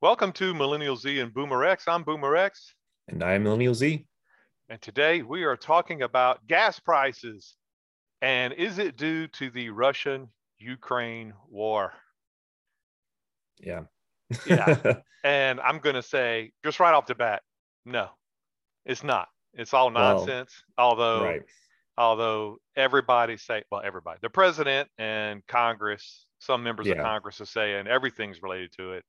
Welcome to Millennial Z and Boomer X. I'm Boomer X. And I'm Millennial Z. And today we are talking about gas prices. And is it due to the Russian Ukraine war? Yeah. yeah. And I'm going to say, just right off the bat, no, it's not. It's all nonsense. Well, although, right. although everybody say, well, everybody, the president and Congress, some members yeah. of Congress are saying everything's related to it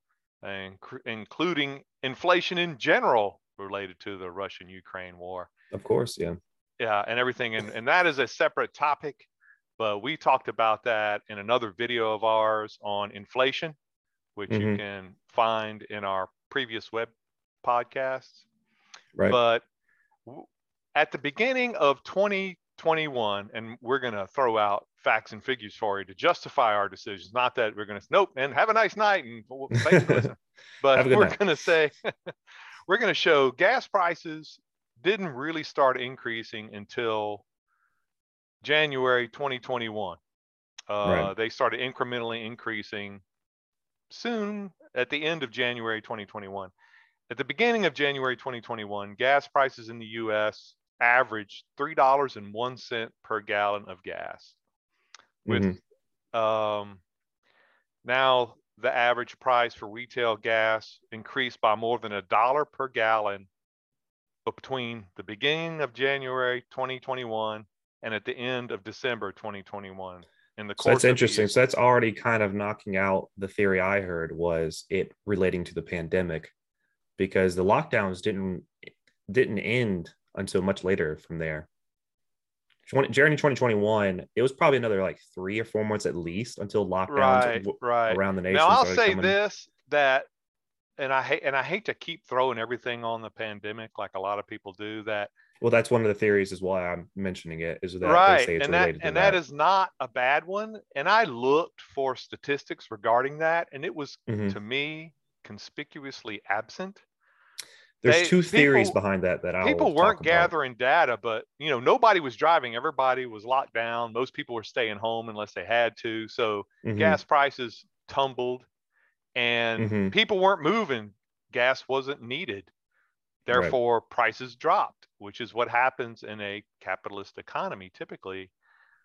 including inflation in general related to the Russian Ukraine war. Of course, yeah. Yeah, and everything. And, and that is a separate topic, but we talked about that in another video of ours on inflation, which mm-hmm. you can find in our previous web podcasts. Right. But at the beginning of 2021, and we're going to throw out facts and figures for you to justify our decisions. Not that we're going to nope and have a nice night and but we're going to say we're going to show gas prices didn't really start increasing until January 2021. Uh, right. They started incrementally increasing soon at the end of January 2021. At the beginning of January 2021, gas prices in the U.S. averaged three dollars and one cent per gallon of gas with mm-hmm. um, now the average price for retail gas increased by more than a dollar per gallon between the beginning of January 2021 and at the end of December 2021 in the course so that's interesting. so that's already kind of knocking out the theory i heard was it relating to the pandemic because the lockdowns didn't didn't end until much later from there. 20, January 2021, it was probably another like three or four months at least until lockdowns right, right. around the nation. Now I'll say coming. this that, and I hate and I hate to keep throwing everything on the pandemic like a lot of people do. That well, that's one of the theories is why I'm mentioning it is that right, and that and that. that is not a bad one. And I looked for statistics regarding that, and it was mm-hmm. to me conspicuously absent there's they, two theories people, behind that that I people weren't gathering data, but you know nobody was driving. Everybody was locked down. Most people were staying home unless they had to. So mm-hmm. gas prices tumbled, and mm-hmm. people weren't moving. Gas wasn't needed. Therefore, right. prices dropped, which is what happens in a capitalist economy typically.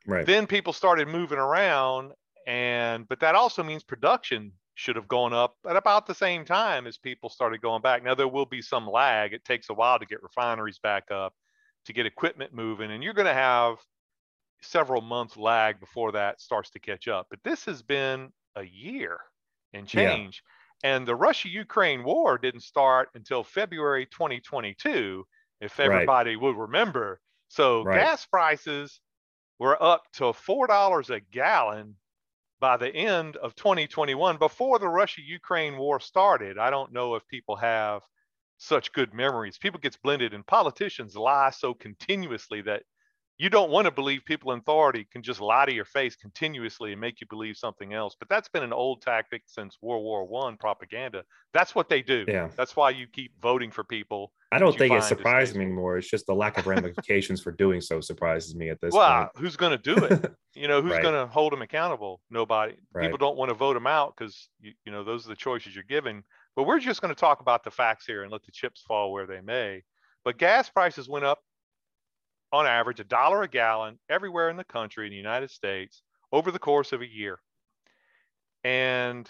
Right. Then people started moving around, and but that also means production should have gone up at about the same time as people started going back. Now there will be some lag. It takes a while to get refineries back up, to get equipment moving, and you're going to have several months lag before that starts to catch up. But this has been a year and change. Yeah. And the Russia Ukraine war didn't start until February 2022, if everybody right. will remember. So right. gas prices were up to $4 a gallon by the end of 2021, before the Russia-Ukraine war started, I don't know if people have such good memories. People gets blended and politicians lie so continuously that you don't want to believe people in authority can just lie to your face continuously and make you believe something else. But that's been an old tactic since World War One propaganda. That's what they do. Yeah. That's why you keep voting for people. I don't think it surprises me more. It's just the lack of ramifications for doing so surprises me at this well, point. who's going to do it? You know, who's right. going to hold them accountable? Nobody. Right. People don't want to vote them out because you, you know those are the choices you're given. But we're just going to talk about the facts here and let the chips fall where they may. But gas prices went up on average a dollar a gallon everywhere in the country in the United States over the course of a year. And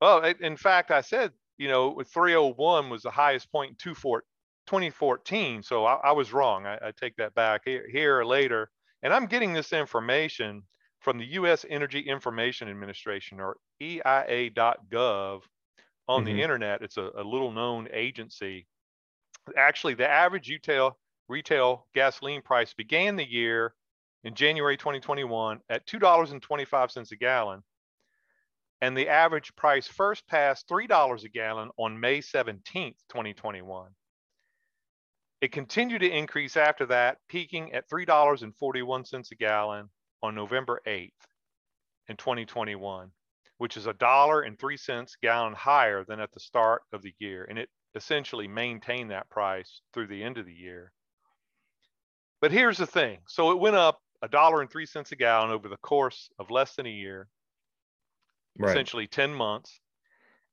well, in fact, I said, you know, 301 was the highest point in 2014. So I, I was wrong. I, I, take that back here, here or later. And I'm getting this information from the U.S. Energy Information Administration or EIA.gov on mm-hmm. the internet. It's a, a little known agency. Actually, the average retail retail gasoline price began the year in January 2021 at $2.25 a gallon. And the average price first passed $3 a gallon on May 17th, 2021. It continued to increase after that, peaking at $3.41 a gallon on November 8th in 2021, which is a dollar and three cents gallon higher than at the start of the year. And it essentially maintained that price through the end of the year. But here's the thing. So it went up a dollar and three cents a gallon over the course of less than a year, right. essentially 10 months.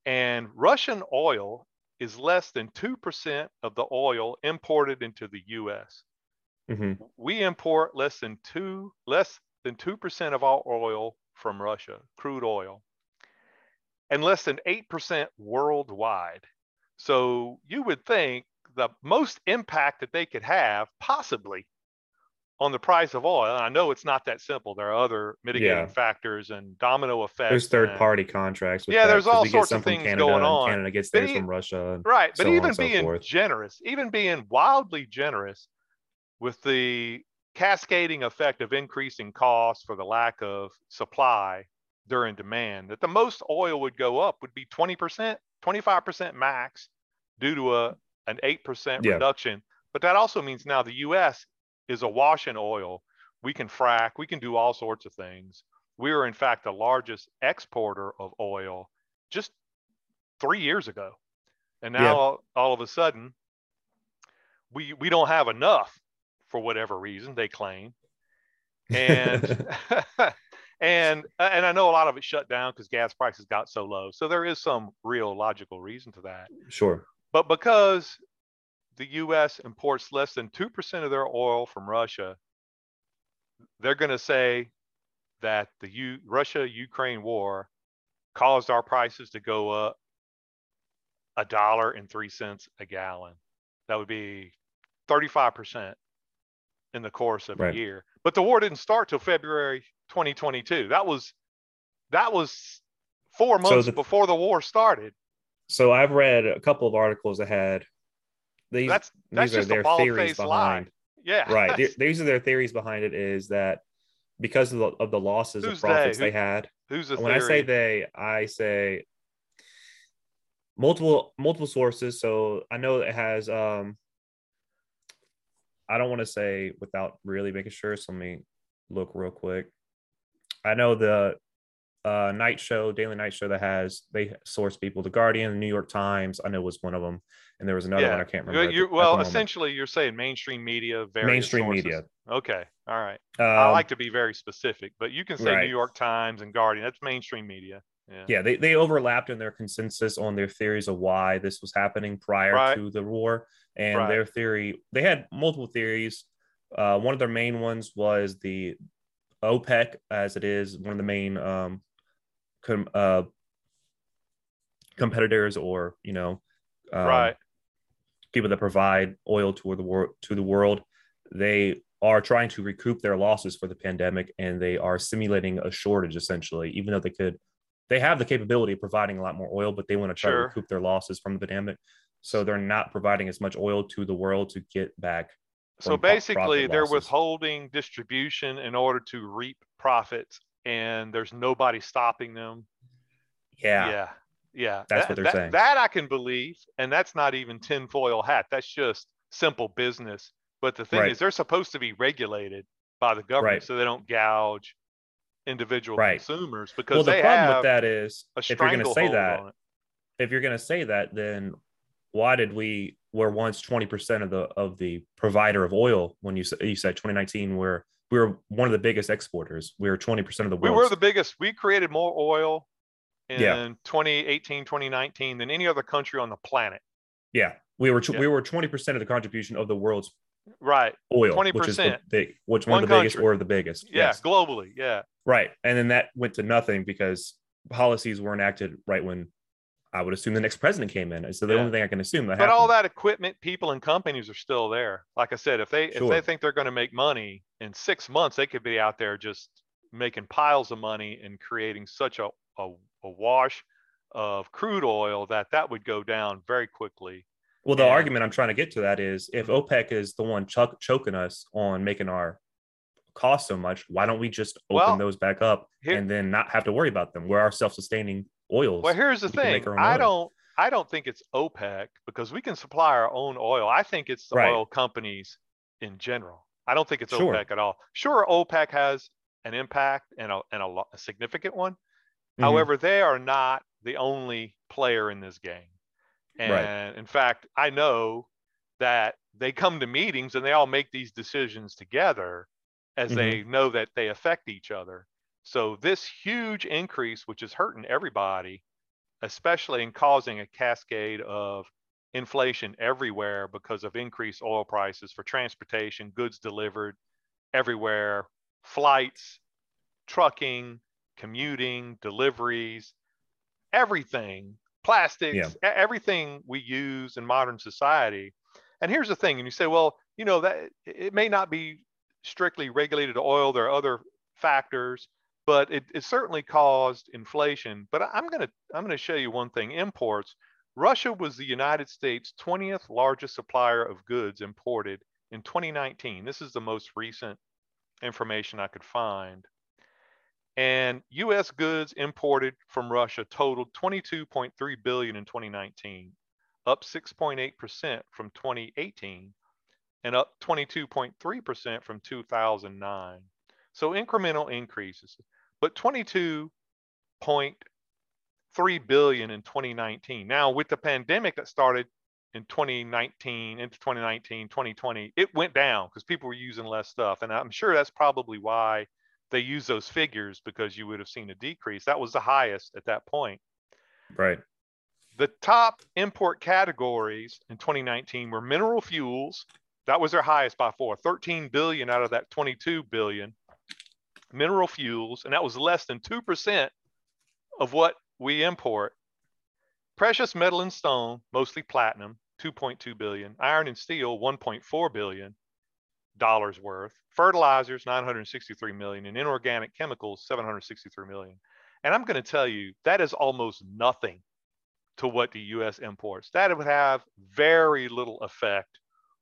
And Russian oil is less than 2% of the oil imported into the US. Mm-hmm. We import less than two, less than 2% of our oil from Russia, crude oil, and less than 8% worldwide. So you would think the most impact that they could have possibly on the price of oil. And I know it's not that simple. There are other mitigating yeah. factors and domino effects. There's third party contracts. yeah, that, there's all sorts of things Canada, going on. Canada gets theirs from Russia. Right. But so even being so generous, even being wildly generous with the cascading effect of increasing costs for the lack of supply during demand, that the most oil would go up would be 20%, 25% max due to a an 8% yeah. reduction. But that also means now the US is awash in oil. We can frack, we can do all sorts of things. We are, in fact, the largest exporter of oil just three years ago. And now yeah. all, all of a sudden, we, we don't have enough for whatever reason they claim. And and and I know a lot of it shut down because gas prices got so low. So there is some real logical reason to that. Sure. But because the US imports less than 2% of their oil from Russia, they're going to say that the U- Russia Ukraine war caused our prices to go up a dollar and three cents a gallon. That would be 35% in the course of right. a year. But the war didn't start till February 2022. That was that was four months so the, before the war started. So I've read a couple of articles that had these, that's, that's these are their theories behind. Lie. Yeah. Right. these are their theories behind it is that because of the, of the losses Who's of profits they, Who, they had. Who's the when theory? I say they, I say multiple multiple sources. So I know it has um I don't want to say without really making sure. So let me look real quick. I know the uh, night show, daily night show that has they source people. The Guardian, the New York Times, I know was one of them, and there was another yeah. one I can't remember. You're, well, essentially, you're saying mainstream media, mainstream sources. media. Okay, all right. Um, I like to be very specific, but you can say right. New York Times and Guardian. That's mainstream media. Yeah. yeah, they, they overlapped in their consensus on their theories of why this was happening prior right. to the war. And right. their theory, they had multiple theories. Uh, one of their main ones was the OPEC, as it is one of the main um, com, uh, competitors or you know um, right people that provide oil to the world to the world they are trying to recoup their losses for the pandemic and they are simulating a shortage essentially even though they could they have the capability of providing a lot more oil but they want to try sure. to recoup their losses from the pandemic so they're not providing as much oil to the world to get back so basically they're withholding distribution in order to reap profits and there's nobody stopping them. Yeah. Yeah. Yeah. That's that, what they're that, saying. That I can believe. And that's not even tinfoil hat. That's just simple business. But the thing right. is, they're supposed to be regulated by the government right. so they don't gouge individual right. consumers because well, the problem with that is if you're going to say that, if you're going to say that, then why did we were once 20% of the of the provider of oil when you you said 2019 where we were one of the biggest exporters. We were 20% of the world. We were the biggest. We created more oil in yeah. 2018, 2019 than any other country on the planet. Yeah. We were yeah. we were 20% of the contribution of the world's right oil 20% which is the big which one, one of the country. biggest or the biggest yeah yes. globally yeah right and then that went to nothing because policies were enacted right when I would assume the next president came in. So the yeah. only thing I can assume that. But happened. all that equipment, people, and companies are still there. Like I said, if they sure. if they think they're going to make money in six months, they could be out there just making piles of money and creating such a a, a wash of crude oil that that would go down very quickly. Well, the and, argument I'm trying to get to that is if OPEC is the one ch- choking us on making our cost so much, why don't we just open well, those back up here, and then not have to worry about them? We're our self-sustaining oils. Well, here's the thing. I don't I don't think it's OPEC because we can supply our own oil. I think it's the right. oil companies in general. I don't think it's sure. OPEC at all. Sure, OPEC has an impact and a and a, a significant one. Mm-hmm. However, they are not the only player in this game. And right. in fact, I know that they come to meetings and they all make these decisions together as mm-hmm. they know that they affect each other. So this huge increase, which is hurting everybody, especially in causing a cascade of inflation everywhere because of increased oil prices for transportation, goods delivered everywhere, flights, trucking, commuting, deliveries, everything, plastics, yeah. everything we use in modern society. And here's the thing, and you say, well, you know, that it may not be strictly regulated to oil, there are other factors, but it, it certainly caused inflation. But I'm gonna I'm gonna show you one thing. Imports. Russia was the United States' 20th largest supplier of goods imported in 2019. This is the most recent information I could find. And US goods imported from Russia totaled 22.3 billion in 2019, up 6.8% from 2018 and up 22.3% from 2009. So incremental increases, but 22.3 billion in 2019. Now with the pandemic that started in 2019 into 2019, 2020, it went down because people were using less stuff. And I'm sure that's probably why they use those figures because you would have seen a decrease. That was the highest at that point. Right. The top import categories in 2019 were mineral fuels. That was their highest by far, 13 billion out of that 22 billion. Mineral fuels, and that was less than 2% of what we import. Precious metal and stone, mostly platinum, 2.2 billion. Iron and steel, 1.4 billion dollars worth. Fertilizers 963 million and inorganic chemicals 763 million. And i'm going to tell you that is almost nothing to what the us imports. That would have very little effect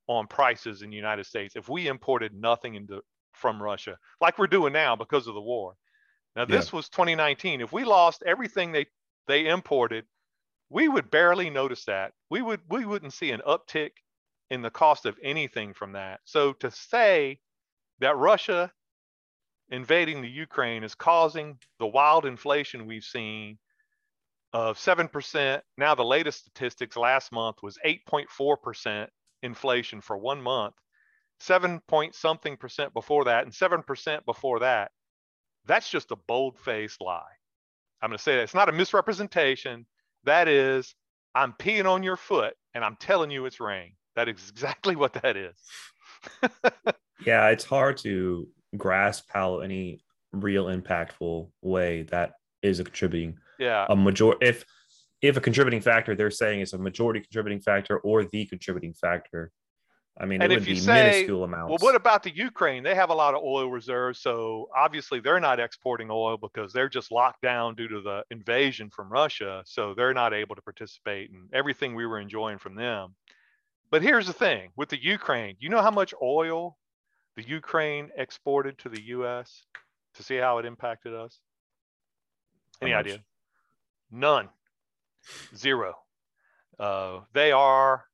on prices in the united states if we imported nothing into from russia like we're doing now because of the war. Now this yeah. was 2019 if we lost everything they they imported we would barely notice that. We would we wouldn't see an uptick in the cost of anything from that. So to say that Russia invading the Ukraine is causing the wild inflation we've seen of 7%. Now, the latest statistics last month was 8.4% inflation for one month, 7 point something percent before that, and 7% before that. That's just a bold faced lie. I'm going to say that it's not a misrepresentation. That is, I'm peeing on your foot and I'm telling you it's rain. That is exactly what that is. yeah, it's hard to grasp how any real impactful way that is a contributing. Yeah. A major if if a contributing factor they're saying is a majority contributing factor or the contributing factor. I mean, and it would be say, minuscule amounts. Well, what about the Ukraine? They have a lot of oil reserves, so obviously they're not exporting oil because they're just locked down due to the invasion from Russia. So they're not able to participate in everything we were enjoying from them. But here's the thing with the Ukraine, you know how much oil the Ukraine exported to the US to see how it impacted us? Any idea? None. Zero. Uh, they are,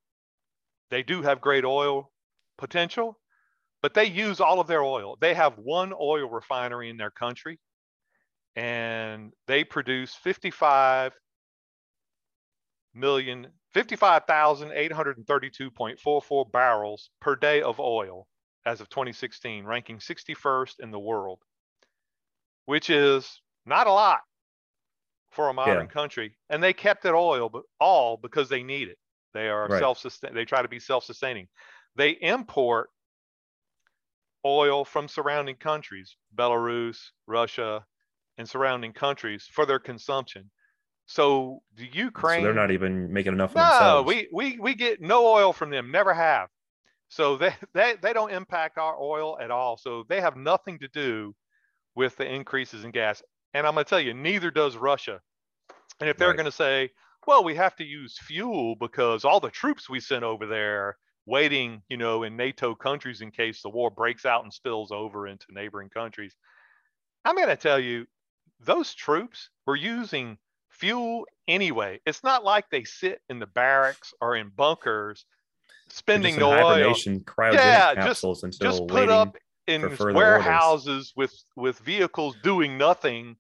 they do have great oil potential, but they use all of their oil. They have one oil refinery in their country and they produce 55 million 55,832.44 barrels per day of oil as of 2016, ranking 61st in the world, which is not a lot for a modern yeah. country. And they kept it oil, but all because they need it. They are right. self-sustain. They try to be self-sustaining. They import oil from surrounding countries, Belarus, Russia, and surrounding countries for their consumption. So the Ukraine, so they're not even making enough. no, we we we get no oil from them. Never have. So they, they they don't impact our oil at all. So they have nothing to do with the increases in gas. And I'm going to tell you, neither does Russia. And if they're right. going to say, well, we have to use fuel because all the troops we sent over there waiting, you know, in NATO countries in case the war breaks out and spills over into neighboring countries. I'm going to tell you, those troops were using fuel anyway. It's not like they sit in the barracks or in bunkers spending no oil. Yeah, just, just put up in warehouses with with vehicles doing nothing.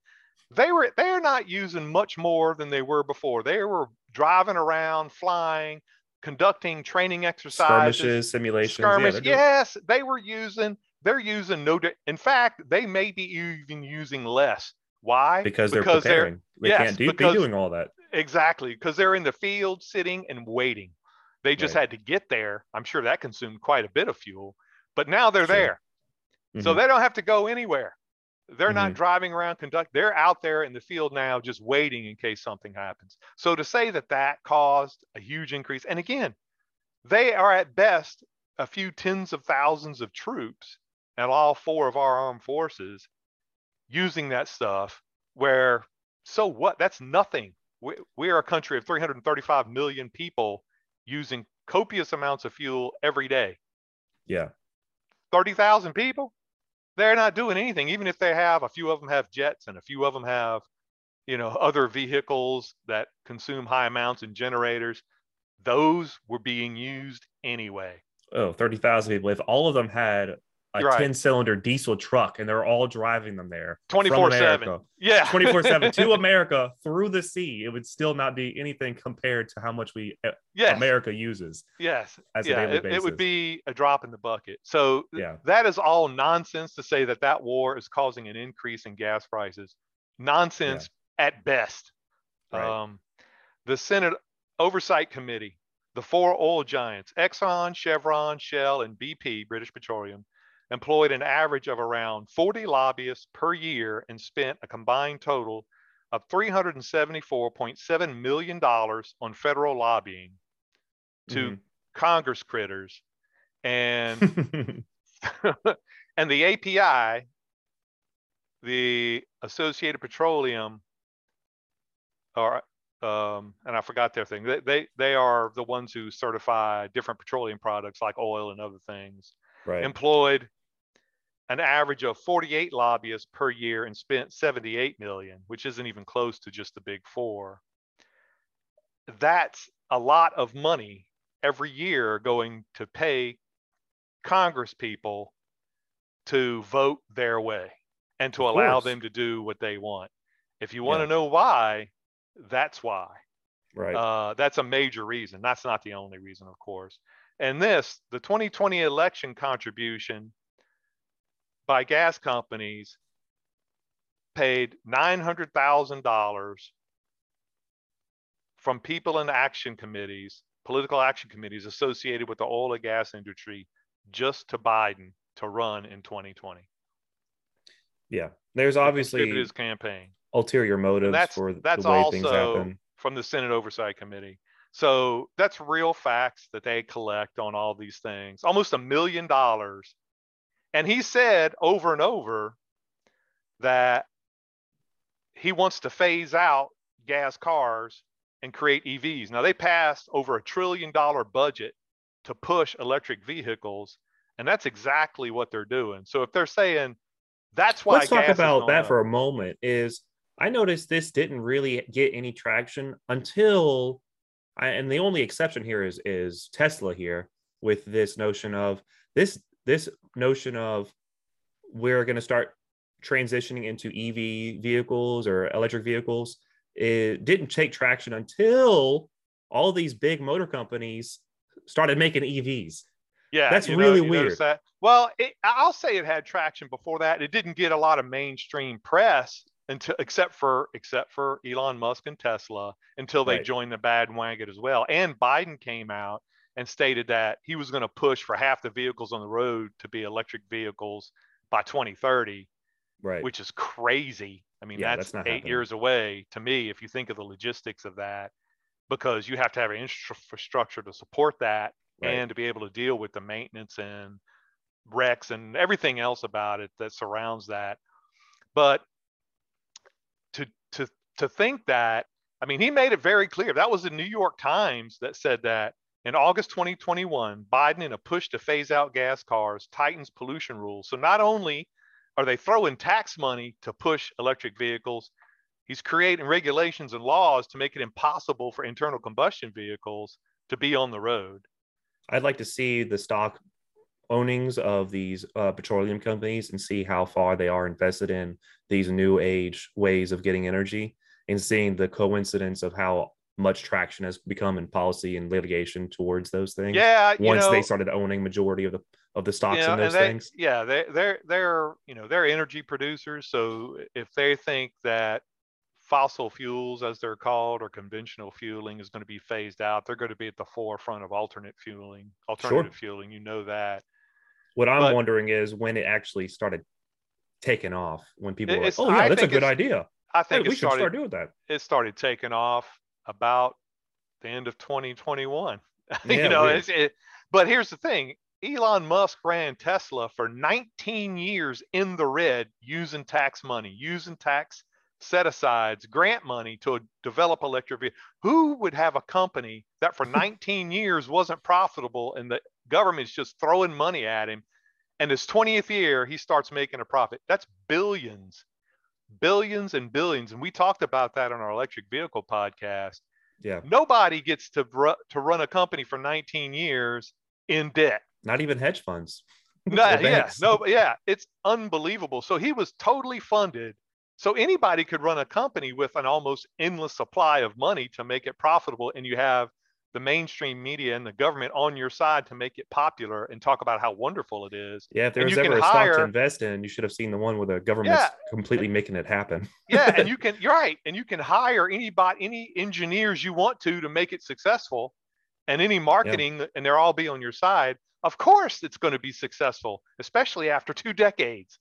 They were they're not using much more than they were before. They were driving around, flying, conducting training exercises, skirmishes, simulations. Skirmish. Yeah, yes, they were using. They're using no. In fact, they may be even using less why? Because they're because preparing. They're, they yes, can't do, because, be doing all that. Exactly, because they're in the field sitting and waiting. They just right. had to get there. I'm sure that consumed quite a bit of fuel, but now they're sure. there. Mm-hmm. So they don't have to go anywhere. They're mm-hmm. not driving around conduct. They're out there in the field now just waiting in case something happens. So to say that that caused a huge increase, and again, they are at best a few tens of thousands of troops and all four of our armed forces using that stuff where so what? That's nothing. We, we are a country of 335 million people using copious amounts of fuel every day. Yeah. 30,000 people? They're not doing anything even if they have a few of them have jets and a few of them have you know other vehicles that consume high amounts and generators. Those were being used anyway. Oh 30,000 people. If all of them had a right. 10 cylinder diesel truck and they're all driving them there 24 7 yeah. 24 7 to america through the sea. It would still not be anything compared to how much we uh, yes. america uses yes. as yeah, it, it, would be a drop in the bucket. So yeah. that is all nonsense to say that that war is causing an increase in gas prices. Nonsense yeah. at best. Right. um, the senate oversight committee the four oil giants exxon chevron shell and bp british petroleum employed an average of around 40 lobbyists per year and spent a combined total of $374.7 million on federal lobbying to mm-hmm. Congress critters. And, and the API, the Associated Petroleum, or um, and I forgot their thing. They, they they are the ones who certify different petroleum products like oil and other things right. employed an average of 48 lobbyists per year and spent 78 million, which isn't even close to just the big four. That's a lot of money every year going to pay Congress people to vote their way and to allow them to do what they want. If you want yeah. to know why, that's why. Right. Uh, that's a major reason. That's not the only reason, of course. And this, the 2020 election contribution by gas companies paid $900,000 from people in action committees, political action committees associated with the oil and gas industry just to Biden to run in 2020. Yeah, there's obviously his campaign ulterior motives that's, for that's the way things happen. From the Senate Oversight Committee. So that's real facts that they collect on all these things. Almost a million dollars. And he said over and over that he wants to phase out gas cars and create EVs. Now they passed over a trillion dollar budget to push electric vehicles, and that's exactly what they're doing. So if they're saying that's why let's talk about that up. for a moment. Is I noticed this didn't really get any traction until I, and the only exception here is is Tesla here with this notion of this this notion of we're going to start transitioning into EV vehicles or electric vehicles. It didn't take traction until all these big motor companies started making EVs. Yeah, that's really know, weird. That? Well, it, I'll say it had traction before that. It didn't get a lot of mainstream press until except for except for Elon Musk and Tesla until they right. joined the bandwagon as well. And Biden came out and stated that he was going to push for half the vehicles on the road to be electric vehicles by 2030. Right. Which is crazy. I mean, yeah, that's, that's eight happening. years away to me if you think of the logistics of that, because you have to have an infrastructure to support that right. and to be able to deal with the maintenance and wrecks and everything else about it that surrounds that. But to to to think that I mean, he made it very clear. That was the New York Times that said that in August 2021, Biden, in a push to phase out gas cars, tightens pollution rules. So not only are they throwing tax money to push electric vehicles, he's creating regulations and laws to make it impossible for internal combustion vehicles to be on the road. I'd like to see the stock ownings of these uh, petroleum companies and see how far they are invested in these new age ways of getting energy and seeing the coincidence of how much traction has become in policy and litigation towards those things. Yeah, once know, they started owning majority of the of the stocks you know, in those they, things. Yeah, they they're they're you know they're energy producers. So if they think that fossil fuels, as they're called, or conventional fueling is going to be phased out. They're going to be at the forefront of alternate fueling, alternative sure. fueling. You know that. What I'm but, wondering is when it actually started taking off. When people were like, "Oh yeah, I that's a good idea." I think hey, we started, should start doing that. It started taking off about the end of 2021. Yeah, you know, it, but here's the thing: Elon Musk ran Tesla for 19 years in the red using tax money, using tax set asides, grant money to develop electric vehicles. Who would have a company that for 19 years wasn't profitable and the government's just throwing money at him? And his 20th year, he starts making a profit. That's billions, billions and billions. And we talked about that on our electric vehicle podcast. Yeah. Nobody gets to, to run a company for 19 years in debt. Not even hedge funds. no, yeah, no, yeah, it's unbelievable. So he was totally funded so anybody could run a company with an almost endless supply of money to make it profitable, and you have the mainstream media and the government on your side to make it popular and talk about how wonderful it is. Yeah, if there was ever a hire, stock to invest in, you should have seen the one where the government's yeah, completely and, making it happen. yeah, and you can you're right, and you can hire anybody, any engineers you want to to make it successful, and any marketing, yeah. and they'll all be on your side. Of course, it's going to be successful, especially after two decades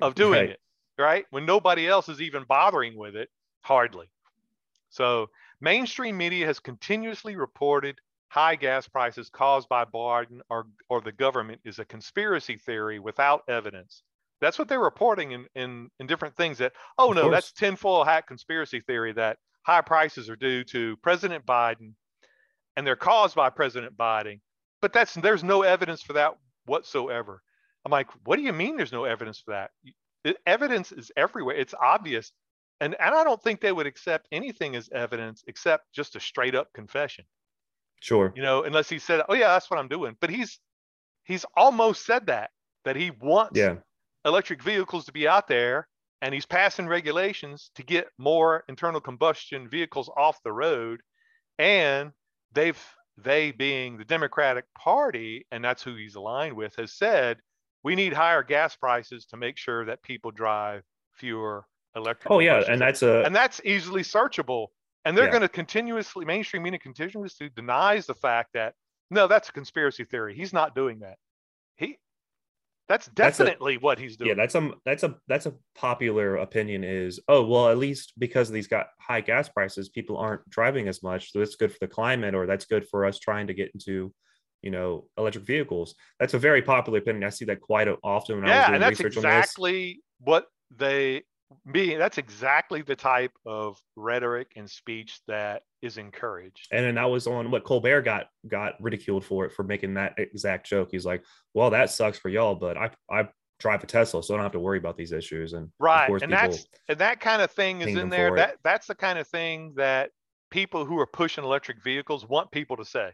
of doing right. it right? When nobody else is even bothering with it, hardly. So mainstream media has continuously reported high gas prices caused by Biden or, or the government is a conspiracy theory without evidence. That's what they're reporting in, in, in different things that, oh no, that's tinfoil hat conspiracy theory that high prices are due to President Biden and they're caused by President Biden. But that's there's no evidence for that whatsoever. I'm like, what do you mean there's no evidence for that? The evidence is everywhere. It's obvious. And, and I don't think they would accept anything as evidence except just a straight up confession. Sure. You know, unless he said, "Oh yeah, that's what I'm doing." But he's he's almost said that that he wants yeah. electric vehicles to be out there and he's passing regulations to get more internal combustion vehicles off the road and they've they being the Democratic Party and that's who he's aligned with has said we need higher gas prices to make sure that people drive fewer electric. Oh yeah, and that's a and that's easily searchable. And they're yeah. going to continuously mainstream media continuously denies the fact that no, that's a conspiracy theory. He's not doing that. He that's definitely that's a, what he's doing. Yeah, that's a that's a that's a popular opinion is oh well at least because these got high gas prices people aren't driving as much so that's good for the climate or that's good for us trying to get into you know electric vehicles that's a very popular opinion i see that quite often when yeah, i was doing and that's research exactly what they mean that's exactly the type of rhetoric and speech that is encouraged and then that was on what colbert got got ridiculed for it for making that exact joke he's like well that sucks for y'all but i i drive a tesla so i don't have to worry about these issues and right and that's and that kind of thing is in there that that's the kind of thing that people who are pushing electric vehicles want people to say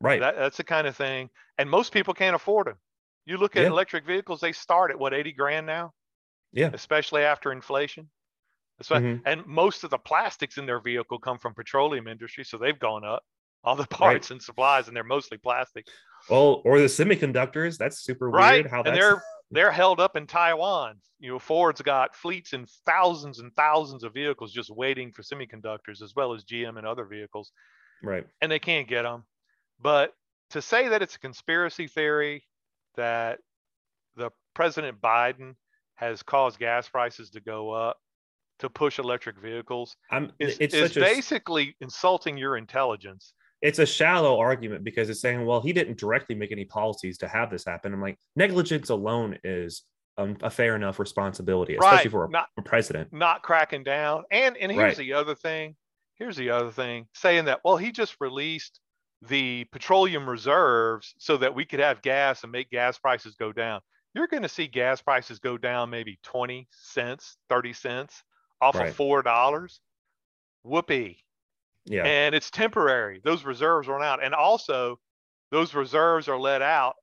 Right. That, that's the kind of thing. And most people can't afford them. You look at yeah. electric vehicles, they start at what, 80 grand now? Yeah. Especially after inflation. Mm-hmm. And most of the plastics in their vehicle come from petroleum industry. So they've gone up. All the parts right. and supplies, and they're mostly plastic. Well, or the semiconductors. That's super right. weird. How and they're they're held up in Taiwan. You know, Ford's got fleets and thousands and thousands of vehicles just waiting for semiconductors, as well as GM and other vehicles. Right. And they can't get them. But to say that it's a conspiracy theory that the President Biden has caused gas prices to go up to push electric vehicles I'm, is, is basically a, insulting your intelligence. It's a shallow argument because it's saying, well, he didn't directly make any policies to have this happen. I'm like, negligence alone is a fair enough responsibility, especially right. for a, not, a, president. Not cracking down. And and here's right. the other thing. Here's the other thing, saying that, well, he just released the petroleum reserves so that we could have gas and make gas prices go down. You're going to see gas prices go down maybe 20 cents, 30 cents off right. of $4. Whoopee. Yeah. And it's temporary. Those reserves run out. And also, those reserves are let out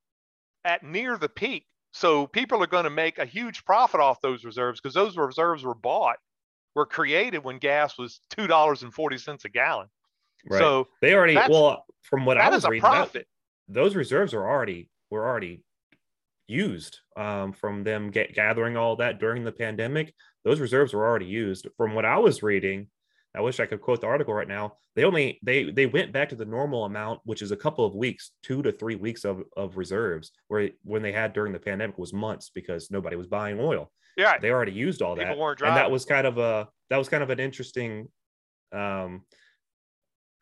at near the peak. So people are going to make a huge profit off those reserves because those reserves were bought, were created when gas was $2.40 a gallon. Right. So they already well from what I was reading, that, those reserves are already were already used um, from them get, gathering all that during the pandemic. Those reserves were already used. From what I was reading, I wish I could quote the article right now. They only they they went back to the normal amount, which is a couple of weeks, two to three weeks of, of reserves, where when they had during the pandemic was months because nobody was buying oil. Yeah, they already used all that, and that was kind of a that was kind of an interesting um,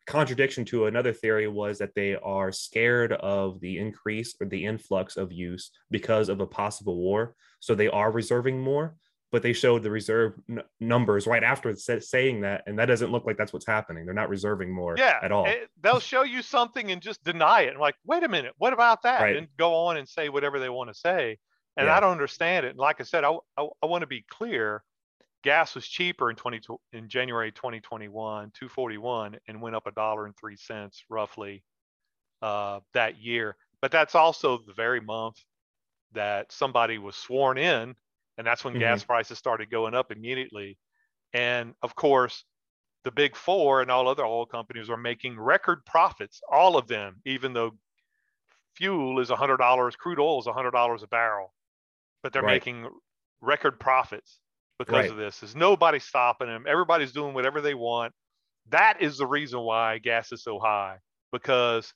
contradiction to another theory was that they are scared of the increase or the influx of use because of a possible war, so they are reserving more but they showed the reserve n- numbers right after saying that, and that doesn't look like that's what's happening. They're not reserving more yeah, at all. It, they'll show you something and just deny it. And like, wait a minute, what about that? Right. And go on and say whatever they want to say. And yeah. I don't understand it. And like I said, I, I, I want to be clear. Gas was cheaper in 20 in January 2021, 241, and went up a dollar and three cents roughly uh, that year. But that's also the very month that somebody was sworn in and that's when mm-hmm. gas prices started going up immediately. And of course, the big four and all other oil companies are making record profits, all of them, even though fuel is $100, crude oil is $100 a barrel, but they're right. making record profits because right. of this. Is nobody stopping them. Everybody's doing whatever they want. That is the reason why gas is so high because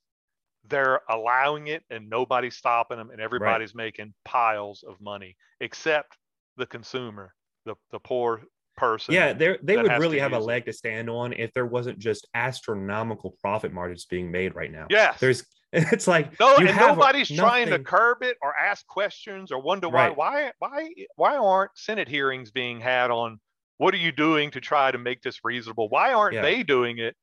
they're allowing it and nobody's stopping them and everybody's right. making piles of money except the consumer, the the poor person. Yeah, they they would really have a leg it. to stand on if there wasn't just astronomical profit margins being made right now. Yeah, there's it's like no, and nobody's nothing... trying to curb it or ask questions or wonder why right. why why why aren't Senate hearings being had on what are you doing to try to make this reasonable? Why aren't yeah. they doing it?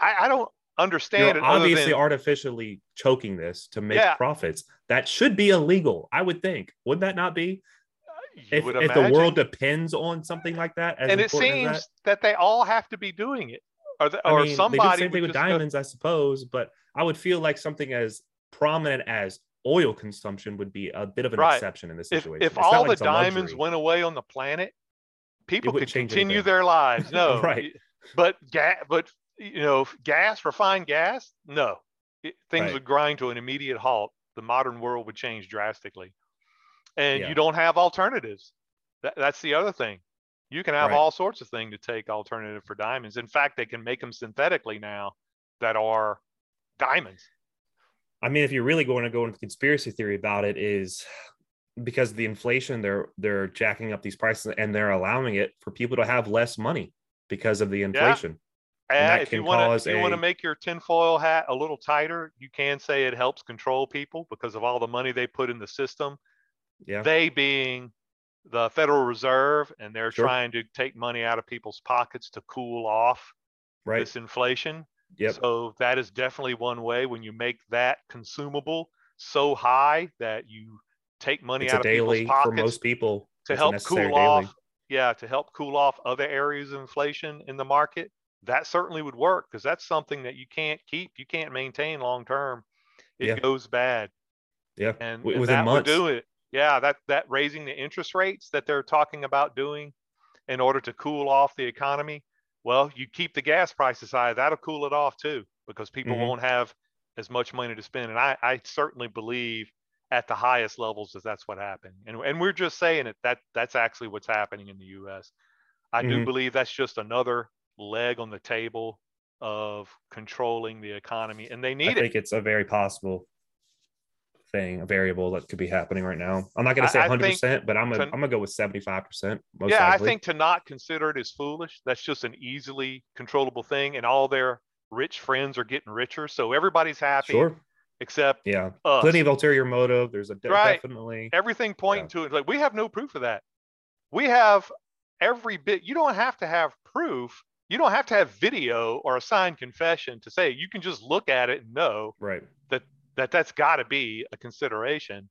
I, I don't understand You're it. Obviously, than, artificially choking this to make yeah. profits. That should be illegal. I would think. Would that not be? Uh, if, if the world depends on something like that, and it seems that, that, they all have to be doing it, or, the, or I mean, somebody. They do the same thing with diamonds, go... I suppose, but I would feel like something as prominent as oil consumption would be a bit of an right. exception in this situation. If, if all like the diamonds went away on the planet, people could continue anything. their lives. No, right. But gas, but you know, gas, refined gas, no, it, things right. would grind to an immediate halt. The modern world would change drastically and yeah. you don't have alternatives. That, that's the other thing. You can have right. all sorts of things to take alternative for diamonds. In fact, they can make them synthetically now that are diamonds. I mean, if you're really going to go into conspiracy theory about it, is because of the inflation, they're they're jacking up these prices and they're allowing it for people to have less money because of the inflation. Yeah. if you want to, you want to make your tinfoil hat a little tighter, you can say it helps control people because of all the money they put in the system yeah. They being the Federal Reserve, and they're sure. trying to take money out of people's pockets to cool off right. this inflation. Yep. So that is definitely one way when you make that consumable so high that you take money it's out of daily people's pockets for most people to help cool daily. off. Yeah, to help cool off other areas of inflation in the market. That certainly would work because that's something that you can't keep, you can't maintain long term. It yeah. goes bad. Yeah, and, and that months. would do it yeah, that that raising the interest rates that they're talking about doing in order to cool off the economy. Well, you keep the gas prices high, that'll cool it off too, because people mm-hmm. won't have as much money to spend. And I, I certainly believe at the highest levels that that's what happened. And and we're just saying it that that's actually what's happening in the U.S. I mm-hmm. do believe that's just another leg on the table of controlling the economy, and they need I it. I think it's a very possible thing, a variable that could be happening right now. I'm not going to say 100, percent but I'm gonna, to, I'm gonna go with 75 percent. Yeah, likely. I think to not consider it is foolish. That's just an easily controllable thing, and all their rich friends are getting richer, so everybody's happy. Sure. Except yeah, us. plenty of ulterior motive. There's a de- right. definitely everything pointing yeah. to it. Like we have no proof of that. We have every bit. You don't have to have proof. You don't have to have video or a signed confession to say you can just look at it and know right that that that's got to be a consideration.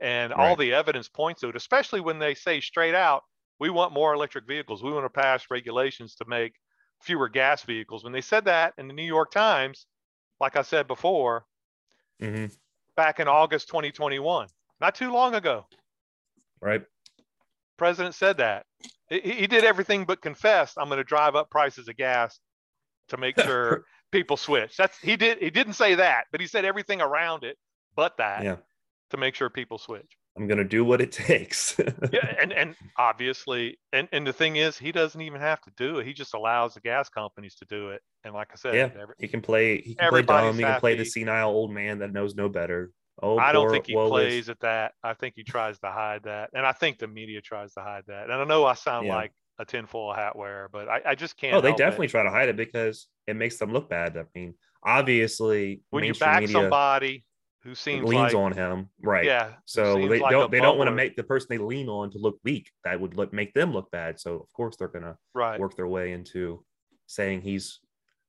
And right. all the evidence points to it, especially when they say straight out, we want more electric vehicles. We want to pass regulations to make fewer gas vehicles. When they said that in the New York Times, like I said before, mm-hmm. back in August 2021, not too long ago. Right. President said that. He, he did everything but confess, I'm going to drive up prices of gas to make sure people switch. That's he did he didn't say that, but he said everything around it but that yeah. to make sure people switch. I'm gonna do what it takes. yeah, and and obviously, and and the thing is, he doesn't even have to do it. He just allows the gas companies to do it. And like I said, yeah, every, he can play. He can play dumb. He can play the senile old man that knows no better. Oh, I don't think he plays at that. I think he tries to hide that, and I think the media tries to hide that. And I know I sound yeah. like a tinfoil hat wearer, but I, I just oh, can't. Oh, they definitely it. try to hide it because it makes them look bad. I mean, obviously, when you back somebody who seems leans like, on him, right? Yeah. So they like don't they don't want to make the person they lean on to look weak. That would look, make them look bad. So of course they're gonna right. work their way into saying he's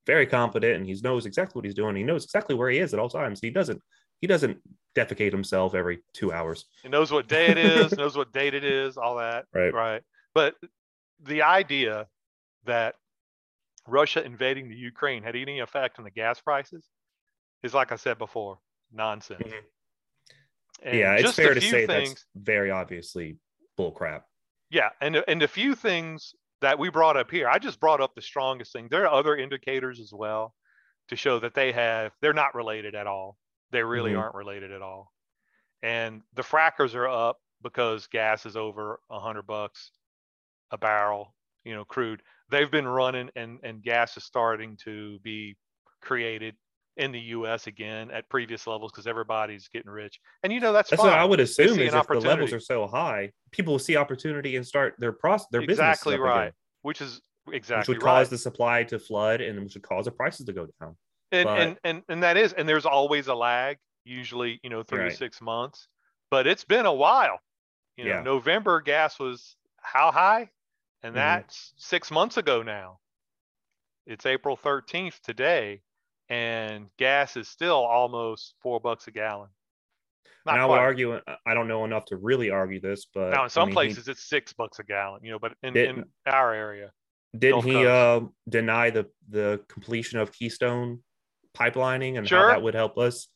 very competent and he knows exactly what he's doing. He knows exactly where he is at all times. He doesn't he doesn't defecate himself every two hours. He knows what day it is, knows what date it is, all that. Right. Right. But the idea that Russia invading the Ukraine had any effect on the gas prices is, like I said before, nonsense. Mm-hmm. Yeah, it's fair to say things, that's very obviously bullcrap. Yeah, and and a few things that we brought up here, I just brought up the strongest thing. There are other indicators as well to show that they have they're not related at all. They really mm-hmm. aren't related at all. And the frackers are up because gas is over a hundred bucks a barrel, you know, crude. They've been running and and gas is starting to be created in the U.S. again at previous levels because everybody's getting rich. And you know that's, that's what I would assume is if the levels are so high, people will see opportunity and start their process their business exactly right, again, which is exactly which would right. cause the supply to flood and which would cause the prices to go down. And but, and, and and that is and there's always a lag, usually you know three right. to six months, but it's been a while. You know, yeah. November gas was how high? And mm-hmm. that's six months ago now. It's April 13th today, and gas is still almost four bucks a gallon. Not and I would argue, I don't know enough to really argue this, but now in some I mean, places he, it's six bucks a gallon, you know, but in, in our area, didn't he uh, deny the the completion of Keystone pipelining and sure. how that would help us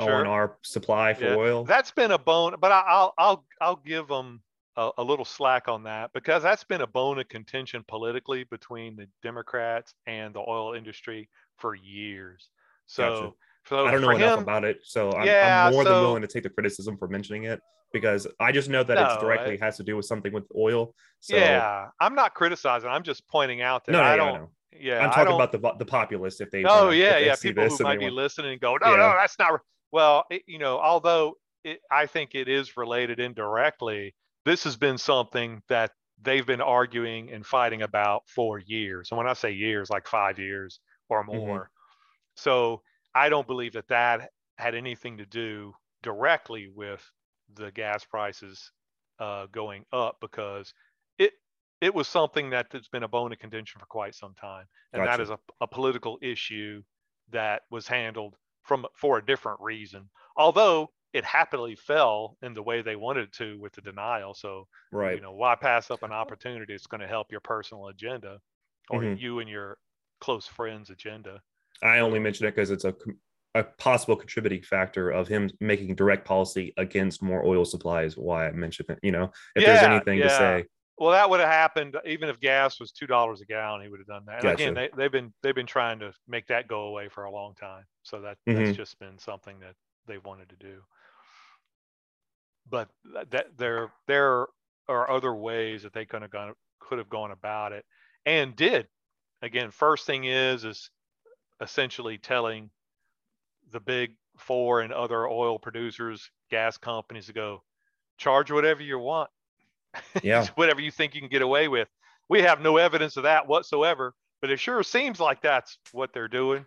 sure. on our supply for yeah. oil? That's been a bone, but I, will I'll I'll give them a, a, little slack on that because that's been a bone of contention politically between the Democrats and the oil industry for years. So, gotcha. so I don't know enough about it, so I'm, yeah, I'm more so, than willing to take the criticism for mentioning it because I just know that no, it directly I, has to do with something with oil. So, yeah, I'm not criticizing. I'm just pointing out that no, no, I don't. know. Yeah, I'm talking about the the populace if they. Oh yeah, yeah. People who might be want... listening and go, no, yeah. no, that's not. Well, it, you know, although it, I think it is related indirectly this has been something that they've been arguing and fighting about for years. And when I say years, like five years or mm-hmm. more. Mm-hmm. So I don't believe that that had anything to do directly with the gas prices uh, going up because it it was something that has been a bone of contention for quite some time, and gotcha. that is a, a political issue that was handled from for a different reason. Although it happily fell in the way they wanted to with the denial. So, right, you know, why pass up an opportunity? that's going to help your personal agenda or mm-hmm. you and your close friends' agenda. I only mention it because it's a a possible contributing factor of him making direct policy against more oil supplies. Why I mentioned it, you know, if yeah, there's anything yeah. to say. Well, that would have happened even if gas was two dollars a gallon. He would have done that. Gotcha. again, they, have been they've been trying to make that go away for a long time. So that mm-hmm. that's just been something that they've wanted to do but that there there are other ways that they could have gone could have gone about it and did. Again first thing is is essentially telling the big four and other oil producers gas companies to go charge whatever you want. Yeah. Whatever you think you can get away with. We have no evidence of that whatsoever but it sure seems like that's what they're doing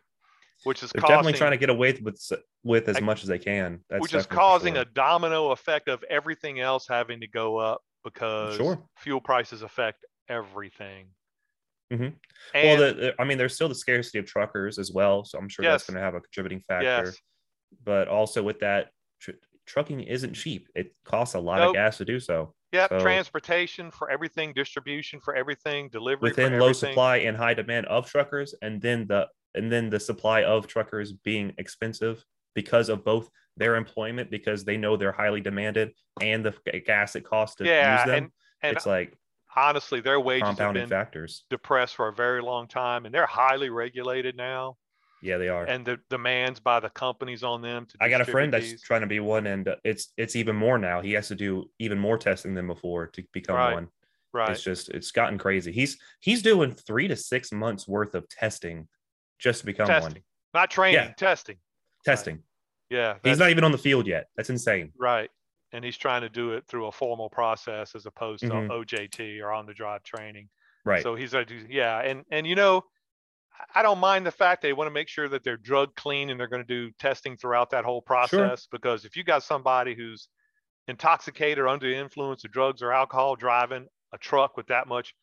which is They're causing, definitely trying to get away with with as much as they can. That's which is causing sure. a domino effect of everything else having to go up because sure. fuel prices affect everything. Mm-hmm. well, the, the, I mean, there's still the scarcity of truckers as well, so I'm sure yes. that's going to have a contributing factor. Yes. But also with that, tr- trucking isn't cheap. It costs a lot nope. of gas to do so. Yep, so, transportation for everything, distribution for everything, delivery within low supply and high demand of truckers, and then the and then the supply of truckers being expensive because of both their employment because they know they're highly demanded and the gas it costs to yeah, use them. And, and it's like honestly, their wages have been factors depressed for a very long time, and they're highly regulated now. Yeah, they are. And the demands by the companies on them. I got a friend these. that's trying to be one, and it's it's even more now. He has to do even more testing than before to become right. one. Right. It's just it's gotten crazy. He's he's doing three to six months worth of testing just to become testing. one. Not training, yeah. testing. Testing. Right. Yeah. He's not even on the field yet. That's insane. Right. And he's trying to do it through a formal process as opposed to mm-hmm. OJT or on the drive training. Right. So he's like, yeah. And and you know, I don't mind the fact they want to make sure that they're drug clean and they're going to do testing throughout that whole process. Sure. Because if you got somebody who's intoxicated or under the influence of drugs or alcohol driving a truck with that much,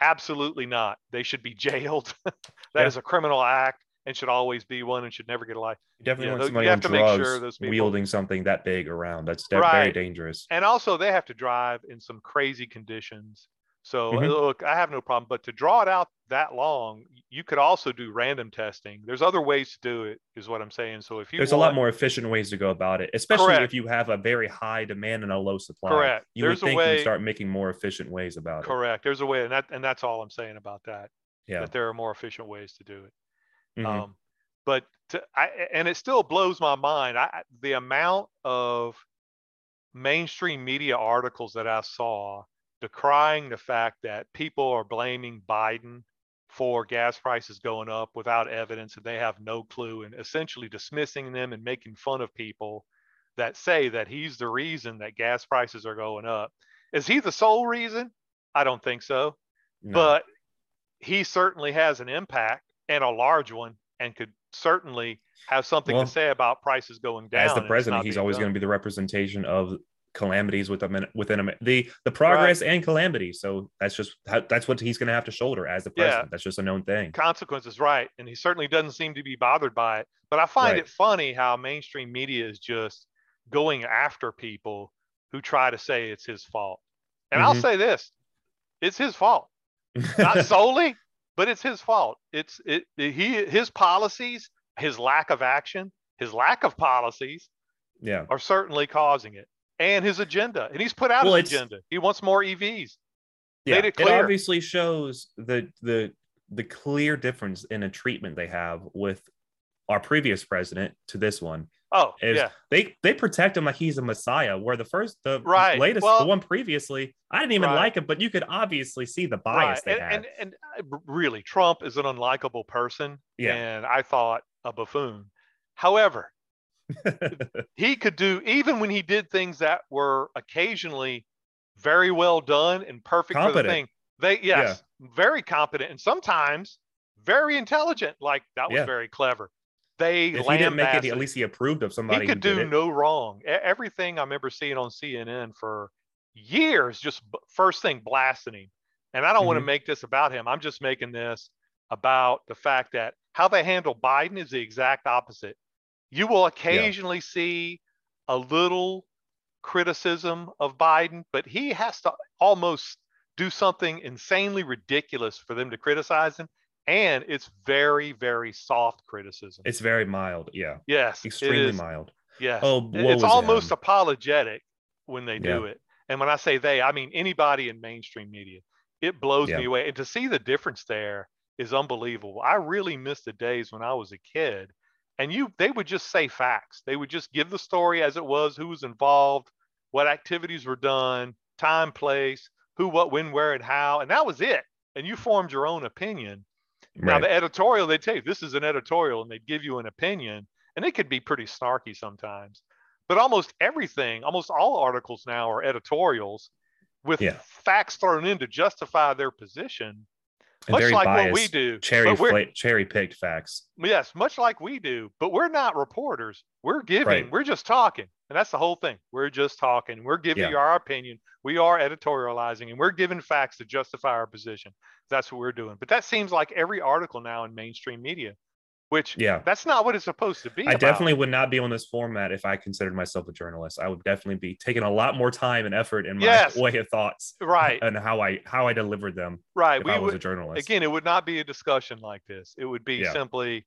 absolutely not. They should be jailed. that yeah. is a criminal act and should always be one and should never get a life. You definitely want somebody on drugs sure people, wielding something that big around. That's right. very dangerous. And also, they have to drive in some crazy conditions so mm-hmm. look, I have no problem, but to draw it out that long, you could also do random testing. There's other ways to do it, is what I'm saying. So if you there's want, a lot more efficient ways to go about it, especially correct. if you have a very high demand and a low supply. Correct. You there's would think way, you start making more efficient ways about correct. it. Correct. There's a way, and that and that's all I'm saying about that. Yeah. That there are more efficient ways to do it. Mm-hmm. Um, but to, I and it still blows my mind. I the amount of mainstream media articles that I saw decrying the fact that people are blaming Biden for gas prices going up without evidence and they have no clue and essentially dismissing them and making fun of people that say that he's the reason that gas prices are going up. Is he the sole reason? I don't think so. No. But he certainly has an impact and a large one and could certainly have something well, to say about prices going down. As the president, he's always going to be the representation of calamities within within a, the the progress right. and calamity. So that's just how, that's what he's going to have to shoulder as the president. Yeah. That's just a known thing. Consequences, right? And he certainly doesn't seem to be bothered by it. But I find right. it funny how mainstream media is just going after people who try to say it's his fault. And mm-hmm. I'll say this: it's his fault, not solely, but it's his fault. It's it, it he his policies, his lack of action, his lack of policies, yeah, are certainly causing it and his agenda. And he's put out well, his agenda. He wants more EVs. Yeah, it, it obviously shows the the the clear difference in a treatment they have with our previous president to this one. Oh, yeah. They they protect him like he's a messiah. Where the first, the right. latest, well, the one previously, I didn't even right. like him, but you could obviously see the bias right. they and, had. And, and uh, really, Trump is an unlikable person. Yeah. And I thought a buffoon. However, he could do even when he did things that were occasionally very well done and perfect competent. for the thing. They yes, yeah. very competent and sometimes very intelligent. Like that was yeah. very clever. They if he didn't make it, at least he approved of somebody. He could do no wrong. Everything I remember seeing on CNN for years, just first thing blasting him. And I don't mm-hmm. want to make this about him. I'm just making this about the fact that how they handle Biden is the exact opposite. You will occasionally yeah. see a little criticism of Biden, but he has to almost do something insanely ridiculous for them to criticize him. And it's very, very soft criticism. It's very mild. Yeah. Yes. Extremely mild. Yes. Oh, it's almost him? apologetic when they do yeah. it. And when I say they, I mean anybody in mainstream media. It blows yeah. me away. And to see the difference there is unbelievable. I really miss the days when I was a kid and you they would just say facts. They would just give the story as it was who was involved what activities were done time place who what when where and how and that was it. And you formed your own opinion. Right. now the editorial they'd say this is an editorial and they'd give you an opinion and it could be pretty snarky sometimes. But almost everything almost all articles now are editorials with yeah. facts thrown in to justify their position much like biased, what we do. Cherry cherry picked facts. Yes, much like we do, but we're not reporters. We're giving. Right. We're just talking, and that's the whole thing. We're just talking. We're giving yeah. you our opinion. We are editorializing, and we're giving facts to justify our position. That's what we're doing. But that seems like every article now in mainstream media which yeah that's not what it's supposed to be i about. definitely would not be on this format if i considered myself a journalist i would definitely be taking a lot more time and effort in my yes. way of thoughts right and how i how i delivered them right we i was would, a journalist again it would not be a discussion like this it would be yeah. simply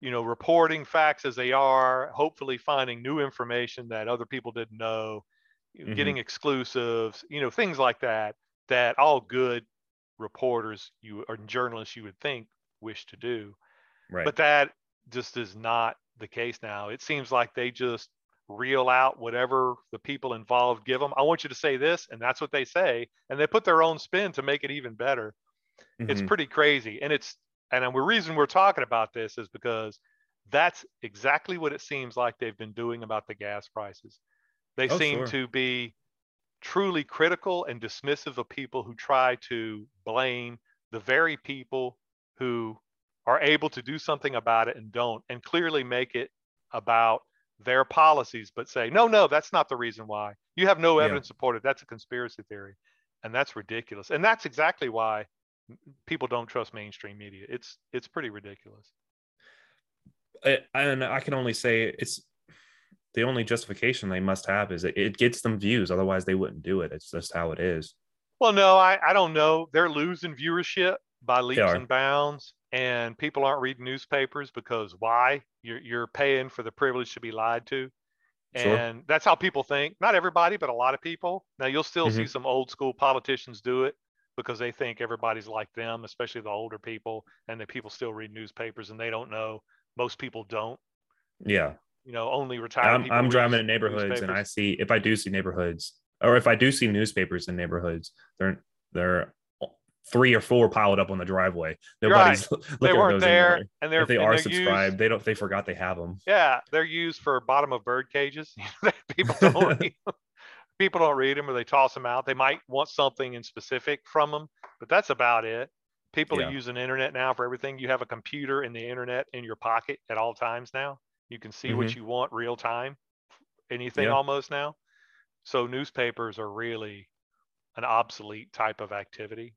you know reporting facts as they are hopefully finding new information that other people didn't know mm-hmm. getting exclusives you know things like that that all good reporters you or journalists you would think wish to do Right. But that just is not the case now. It seems like they just reel out whatever the people involved give them. I want you to say this, and that's what they say, and they put their own spin to make it even better. Mm-hmm. It's pretty crazy, and it's and the reason we're talking about this is because that's exactly what it seems like they've been doing about the gas prices. They oh, seem sure. to be truly critical and dismissive of people who try to blame the very people who are able to do something about it and don't, and clearly make it about their policies, but say, no, no, that's not the reason why. You have no evidence yeah. supported. That's a conspiracy theory. And that's ridiculous. And that's exactly why people don't trust mainstream media. It's it's pretty ridiculous. I, and I can only say it's the only justification they must have is it, it gets them views. Otherwise, they wouldn't do it. It's just how it is. Well, no, I, I don't know. They're losing viewership by leaps and bounds and people aren't reading newspapers because why? You're you're paying for the privilege to be lied to. Sure. And that's how people think. Not everybody, but a lot of people. Now you'll still mm-hmm. see some old school politicians do it because they think everybody's like them, especially the older people, and that people still read newspapers and they don't know. Most people don't. Yeah. You know, only retired. I'm, I'm driving in neighborhoods newspapers. and I see if I do see neighborhoods or if I do see newspapers in neighborhoods, they're they're three or four piled up on the driveway. Nobody's right. they weren't there, and they're if they are subscribed, used, they don't they forgot they have them. Yeah, they're used for bottom of bird cages. people don't read them. people don't read them or they toss them out. They might want something in specific from them, but that's about it. People yeah. are using internet now for everything. You have a computer and the internet in your pocket at all times now. You can see mm-hmm. what you want real time, anything yeah. almost now. So newspapers are really an obsolete type of activity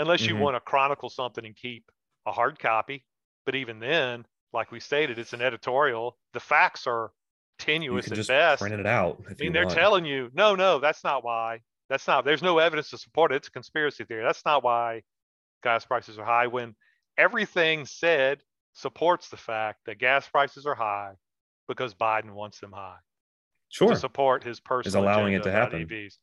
unless you mm-hmm. want to chronicle something and keep a hard copy. But even then, like we stated, it's an editorial. The facts are tenuous at best. Print it out. I mean, they're want. telling you, no, no, that's not why. That's not. There's no evidence to support it. It's a conspiracy theory. That's not why gas prices are high. When everything said supports the fact that gas prices are high because Biden wants them high. Sure. To support his personal is allowing it to happen. EVs.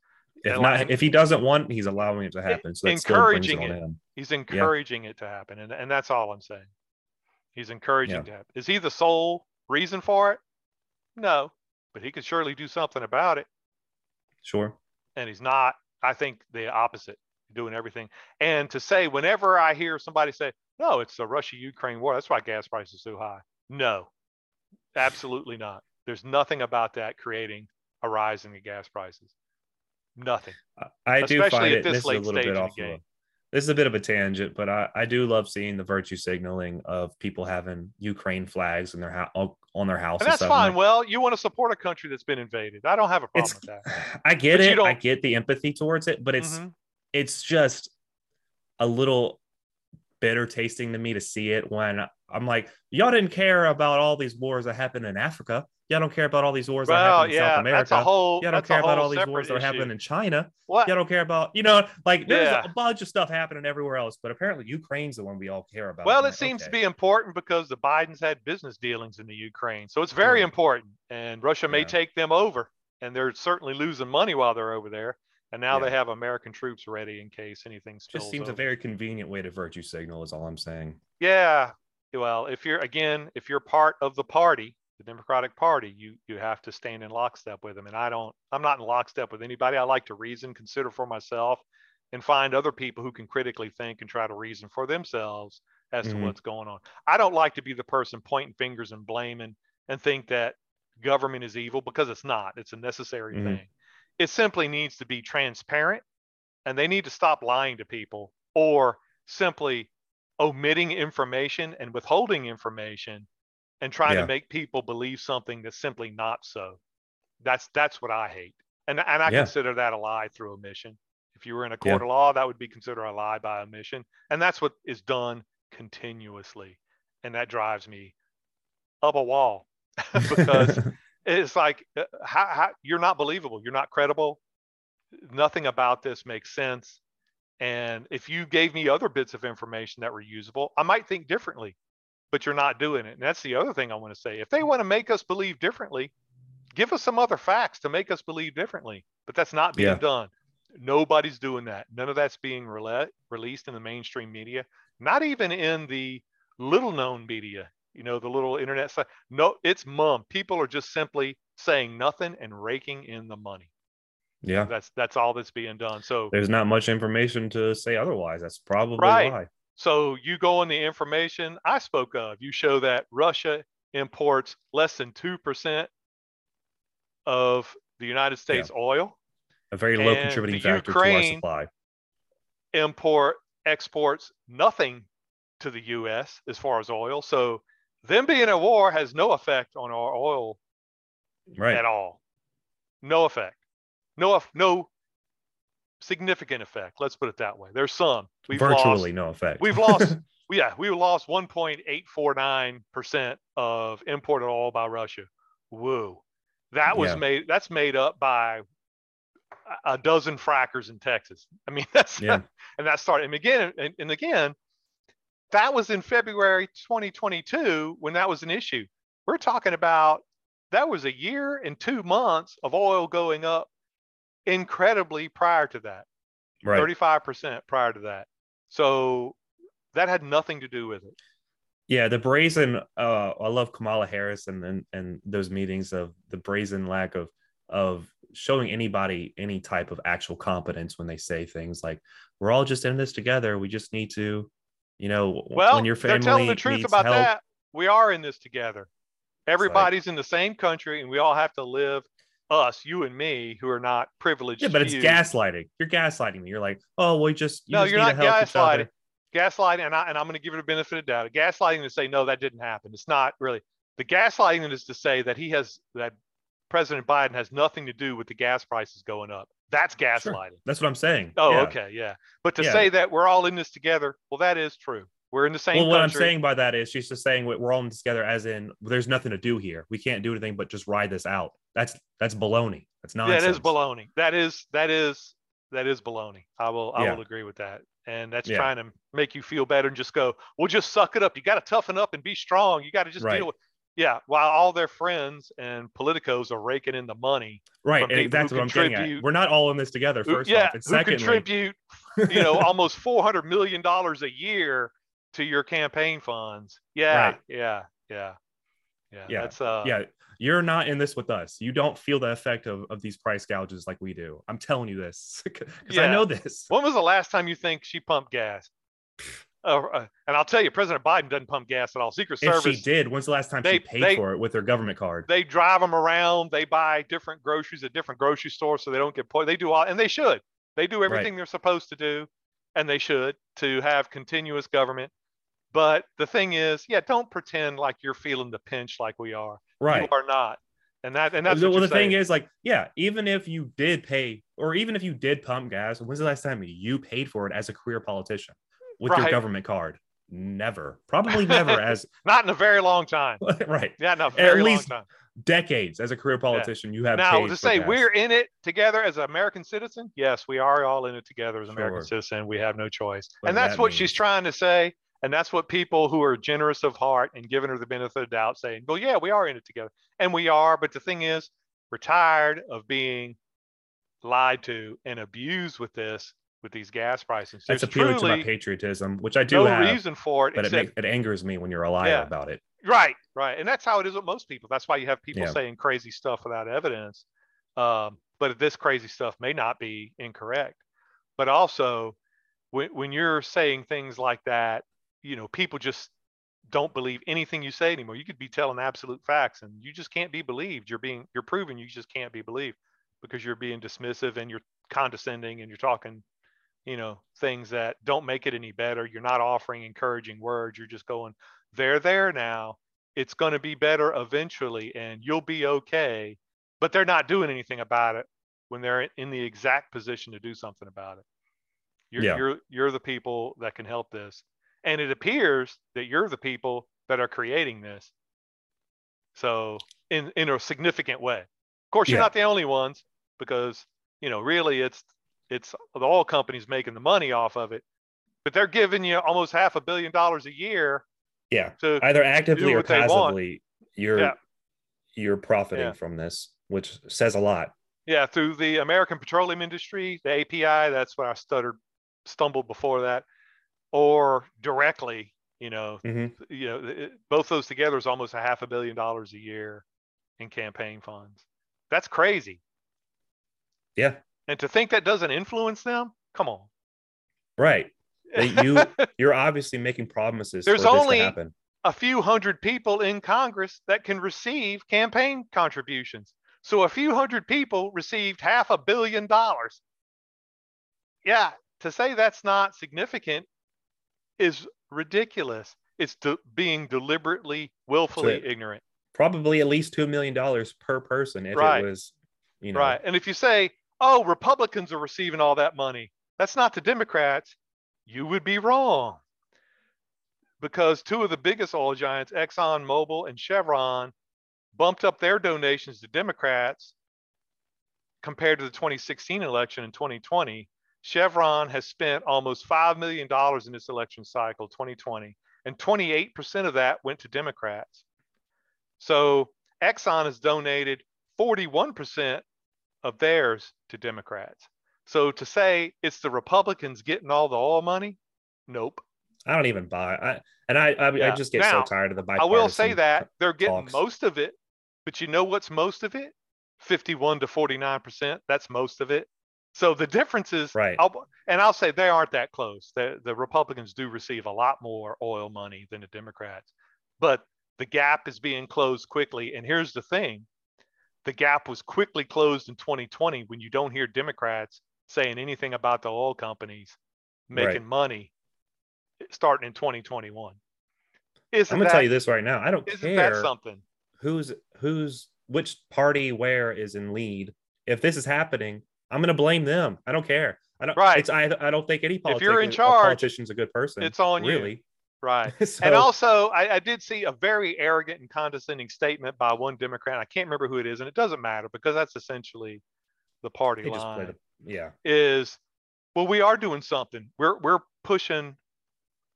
If not, if he doesn't want, he's allowing it to happen. So that's encouraging it. it he's encouraging yeah. it to happen, and and that's all I'm saying. He's encouraging yeah. to happen. Is he the sole reason for it? No, but he could surely do something about it. Sure. And he's not. I think the opposite, doing everything. And to say, whenever I hear somebody say, "No, it's the Russia-Ukraine war," that's why gas prices are so high. No, absolutely not. There's nothing about that creating a rise in the gas prices. Nothing. I do find it. This, this is a little bit off. Of, this is a bit of a tangent, but I, I do love seeing the virtue signaling of people having Ukraine flags in their house on their house. And that's and fine. Like, well, you want to support a country that's been invaded. I don't have a problem with that. I get but it. I get the empathy towards it, but it's mm-hmm. it's just a little bitter tasting to me to see it when I'm like, y'all didn't care about all these wars that happened in Africa. Y'all don't care about all these wars well, that happen in yeah, South America. That's whole, Y'all don't care about all these wars that happen in China. What? Y'all don't care about, you know, like there's yeah. a bunch of stuff happening everywhere else, but apparently Ukraine's the one we all care about. Well, it like, seems okay. to be important because the Bidens had business dealings in the Ukraine. So it's very important. And Russia may yeah. take them over. And they're certainly losing money while they're over there. And now yeah. they have American troops ready in case anything spills. Just seems over. a very convenient way to virtue signal, is all I'm saying. Yeah. Well, if you're again, if you're part of the party, the Democratic Party, you you have to stand in lockstep with them. And I don't, I'm not in lockstep with anybody. I like to reason, consider for myself, and find other people who can critically think and try to reason for themselves as mm-hmm. to what's going on. I don't like to be the person pointing fingers and blaming and think that government is evil because it's not. It's a necessary mm-hmm. thing. It simply needs to be transparent and they need to stop lying to people or simply omitting information and withholding information and trying yeah. to make people believe something that's simply not so. That's that's what I hate. And and I yeah. consider that a lie through omission. If you were in a court yeah. of law, that would be considered a lie by omission. And that's what is done continuously. And that drives me up a wall because it's like uh, how, how, you're not believable. You're not credible. Nothing about this makes sense. And if you gave me other bits of information that were usable, I might think differently but you're not doing it. And that's the other thing I want to say. If they mm-hmm. want to make us believe differently, give us some other facts to make us believe differently. But that's not being yeah. done. Nobody's doing that. None of that's being rele- released in the mainstream media, not even in the little known media. you know, the little internet site. No, it's mum. People are just simply saying nothing and raking in the money. Yeah. That's that's all that's being done. So there's not much information to say otherwise. That's probably right. why. So you go on the information I spoke of. You show that Russia imports less than 2% of the United States yeah. oil. A very low contributing factor Ukraine to our supply. Import exports nothing to the US as far as oil. So them being at war has no effect on our oil right. at all. No effect. No no significant effect. Let's put it that way. There's some. We've Virtually lost, no effect. We've lost yeah, we lost 1.849% of imported oil by Russia. Whoa. That was yeah. made that's made up by a dozen frackers in Texas. I mean, that's yeah. and that started and again and, and again, that was in February 2022 when that was an issue. We're talking about that was a year and two months of oil going up incredibly prior to that. Right. 35% prior to that. So that had nothing to do with it. Yeah, the brazen. Uh, I love Kamala Harris and, and and those meetings of the brazen lack of of showing anybody any type of actual competence when they say things like, "We're all just in this together. We just need to, you know, well, when your family they're telling the truth about help. that. We are in this together. Everybody's like, in the same country, and we all have to live. Us, you and me, who are not privileged. Yeah, but it's gaslighting. You're gaslighting me. You're like, oh, we just you no, just you're not gaslighting gaslighting, and, I, and I'm going to give it a benefit of doubt. Gaslighting to say no, that didn't happen. It's not really the gaslighting is to say that he has that President Biden has nothing to do with the gas prices going up. That's gaslighting. Sure. That's what I'm saying. Oh, yeah. okay, yeah. But to yeah. say that we're all in this together, well, that is true. We're in the same. Well, what country. I'm saying by that is she's just saying we're all in this together, as in there's nothing to do here. We can't do anything but just ride this out. That's that's baloney. That's nonsense. That is baloney. That is that is that is baloney. I will I yeah. will agree with that and that's yeah. trying to make you feel better and just go, well, just suck it up. You got to toughen up and be strong. You got to just right. deal with. Yeah, while all their friends and politicos are raking in the money. Right, and that's what I'm getting at. We're not all in this together. First yeah, off, and secondly, who contribute, you know, almost four hundred million dollars a year to your campaign funds. Yeah, right. yeah, yeah, yeah. Yeah, that's uh, yeah you're not in this with us. You don't feel the effect of, of these price gouges like we do. I'm telling you this because yeah. I know this. When was the last time you think she pumped gas? Uh, uh, and I'll tell you, President Biden doesn't pump gas at all. Secret Service. If she did, when's the last time they, she paid they, for it with her government card? They drive them around. They buy different groceries at different grocery stores so they don't get poisoned. They do all, and they should. They do everything right. they're supposed to do, and they should to have continuous government. But the thing is, yeah, don't pretend like you're feeling the pinch like we are. Right. You are not. And that and that's well, the saying. thing is like, yeah, even if you did pay, or even if you did pump gas, when's the last time you paid for it as a career politician with right. your government card? Never. Probably never as not in a very long time. right. Yeah, no, very At least time. Decades as a career politician, yeah. you have now to say gas. we're in it together as an American citizen. Yes, we are all in it together as an sure. American citizen. We have no choice, what and that's that what she's trying to say. And that's what people who are generous of heart and giving her the benefit of doubt saying, well, yeah, we are in it together. And we are. But the thing is, we're tired of being lied to and abused with this, with these gas prices. There's that's appealing to my patriotism, which I do have. no have. reason for it. But except, it, it, angers me when you're a liar yeah, about it. Right, right. And that's how it is with most people. That's why you have people yeah. saying crazy stuff without evidence. Um, but this crazy stuff may not be incorrect. But also, when, when you're saying things like that you know, people just don't believe anything you say anymore. You could be telling absolute facts and you just can't be believed. You're being, you're proven you just can't be believed because you're being dismissive and you're condescending and you're talking, you know, things that don't make it any better. You're not offering encouraging words. You're just going, they're there now. It's going to be better eventually and you'll be okay. But they're not doing anything about it when they're in the exact position to do something about it. You're, yeah. you're, you're the people that can help this. And it appears that you're the people that are creating this. So in in a significant way. Of course, you're yeah. not the only ones because you know really it's it's the oil companies making the money off of it, but they're giving you almost half a billion dollars a year. Yeah, to either actively or passively, you're yeah. you're profiting yeah. from this, which says a lot. Yeah, through the American petroleum industry, the API. That's what I stuttered, stumbled before that or directly You know, mm-hmm. you know, it, both those together is almost a half a billion dollars a year in campaign funds. That's crazy. Yeah. And to think that doesn't influence them, come on. Right. you you're obviously making promises. There's only a few hundred people in Congress that can receive campaign contributions. So a few hundred people received half a billion dollars. Yeah, to say that's not significant is ridiculous. It's de- being deliberately, willfully so ignorant. Probably at least $2 million per person if right. it was, you know. Right. And if you say, oh, Republicans are receiving all that money, that's not the Democrats, you would be wrong. Because two of the biggest oil giants, Exxon Mobil and Chevron, bumped up their donations to Democrats compared to the 2016 election in 2020 Chevron has spent almost $5 million in this election cycle, 2020, and 28% of that went to Democrats. So Exxon has donated 41% of theirs to Democrats. So to say it's the Republicans getting all the oil money, nope. I don't even buy. I and I I, yeah. I just get now, so tired of the bipartisan. I will say that they're getting talks. most of it, but you know what's most of it? 51 to 49 percent. That's most of it. So the difference is, right. I'll, and I'll say they aren't that close. The, the Republicans do receive a lot more oil money than the Democrats, but the gap is being closed quickly. And here's the thing the gap was quickly closed in 2020 when you don't hear Democrats saying anything about the oil companies making right. money starting in 2021. Isn't I'm gonna that, tell you this right now. I don't isn't care that something. Who's who's which party where is in lead. If this is happening, I'm going to blame them. I don't care. I don't. Right. It's, I, I don't think any politician, if you're in charge, politician's a good person. It's on really. you. Right. so, and also, I, I, did see a very arrogant and condescending statement by one Democrat. I can't remember who it is, and it doesn't matter because that's essentially the party line. yeah. Is well, we are doing something. We're we're pushing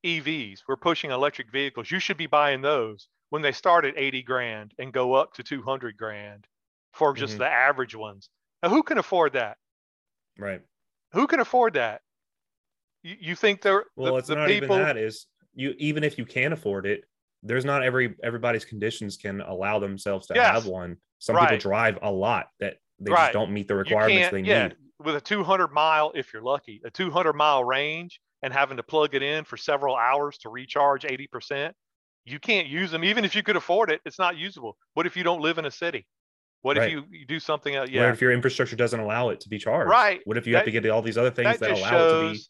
EVs. We're pushing electric vehicles. You should be buying those when they start at 80 grand and go up to 200 grand for just mm-hmm. the average ones. Now, who can afford that? Right. Who can afford that? You, you think they're well? The, it's the not people... even that. Is you even if you can afford it, there's not every everybody's conditions can allow themselves to yes. have one. Some right. people drive a lot that they right. just don't meet the requirements they yeah. need. With a 200 mile, if you're lucky, a 200 mile range, and having to plug it in for several hours to recharge 80%, you can't use them. Even if you could afford it, it's not usable. What if you don't live in a city? What right. if you, you do something else? Yeah. What if your infrastructure doesn't allow it to be charged? Right. What if you that, have to get all these other things that, that allow shows, it to be?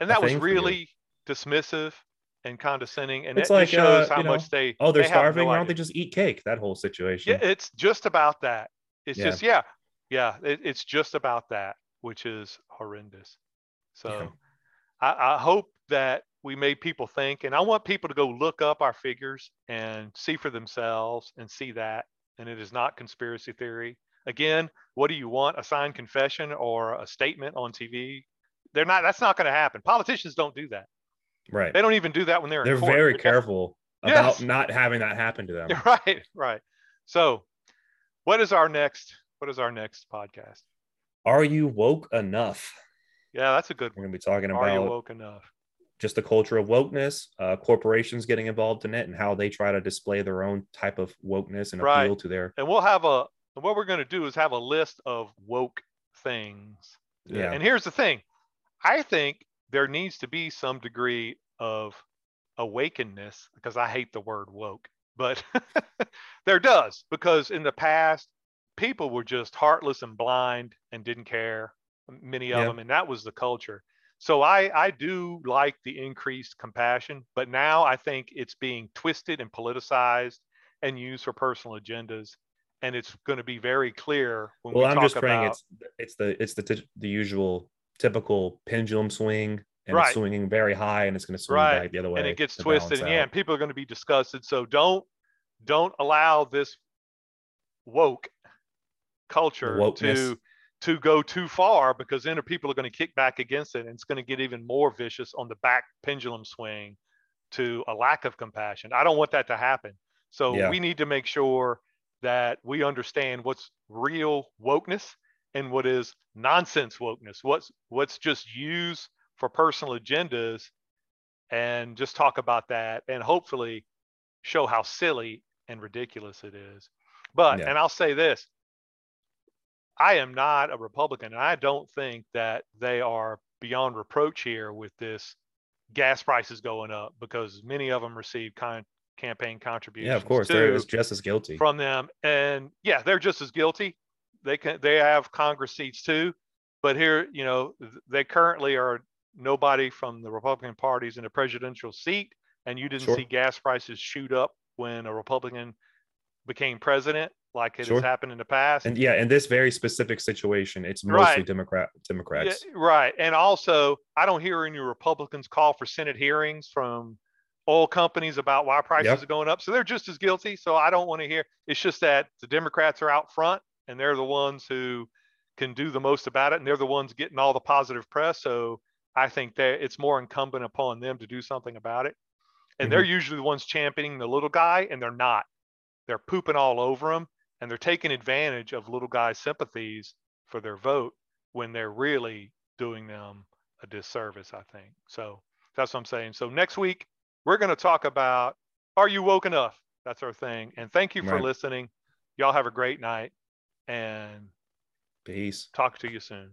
And that was really dismissive and condescending. And it's like, shows uh, how know, much they. Oh, they're they starving. No Why don't they just eat cake? That whole situation. Yeah, it's just about that. It's yeah. just yeah, yeah. It, it's just about that, which is horrendous. So, yeah. I, I hope that we made people think, and I want people to go look up our figures and see for themselves and see that and it is not conspiracy theory. Again, what do you want? A signed confession or a statement on TV? They're not. That's not going to happen. Politicians don't do that. Right. They don't even do that when they're. They're very they're careful about yes. not having that happen to them. Right. Right. So, what is our next? What is our next podcast? Are you woke enough? Yeah, that's a good. One. We're going to be talking about. Are you woke enough? Just the culture of wokeness, uh, corporations getting involved in it, and how they try to display their own type of wokeness and right. appeal to their. And we'll have a. What we're going to do is have a list of woke things. Yeah. And here's the thing, I think there needs to be some degree of awakenness because I hate the word woke, but there does because in the past people were just heartless and blind and didn't care many of yeah. them and that was the culture so I, I do like the increased compassion, but now I think it's being twisted and politicized and used for personal agendas. And it's going to be very clear when well, we I'm just praying about, it's it's the it's the t- the usual typical pendulum swing and right. it's swinging very high and it's going to swing right. back the other way and it gets twisted and yeah and people are going to be disgusted so don't don't allow this woke culture to to go too far because then people are going to kick back against it and it's going to get even more vicious on the back pendulum swing to a lack of compassion. I don't want that to happen. So yeah. we need to make sure that we understand what's real wokeness and what is nonsense wokeness. What's what's just used for personal agendas and just talk about that and hopefully show how silly and ridiculous it is. But, yeah. and I'll say this I am not a Republican, and I don't think that they are beyond reproach here with this gas prices going up because many of them receive con- campaign contributions. Yeah, of course, they're just as guilty from them, and yeah, they're just as guilty. They can they have Congress seats too, but here, you know, they currently are nobody from the Republican parties in a presidential seat, and you didn't sure. see gas prices shoot up when a Republican became president like it sure. has happened in the past. And yeah, in this very specific situation, it's mostly right. Democrat Democrats. Yeah, right. And also, I don't hear any Republicans call for Senate hearings from oil companies about why prices yep. are going up. So they're just as guilty. So I don't want to hear. It's just that the Democrats are out front and they're the ones who can do the most about it and they're the ones getting all the positive press. So I think that it's more incumbent upon them to do something about it. And mm-hmm. they're usually the ones championing the little guy and they're not. They're pooping all over him and they're taking advantage of little guys' sympathies for their vote when they're really doing them a disservice, I think. So that's what I'm saying. So next week, we're going to talk about Are You Woke Enough? That's our thing. And thank you for right. listening. Y'all have a great night and peace. Talk to you soon.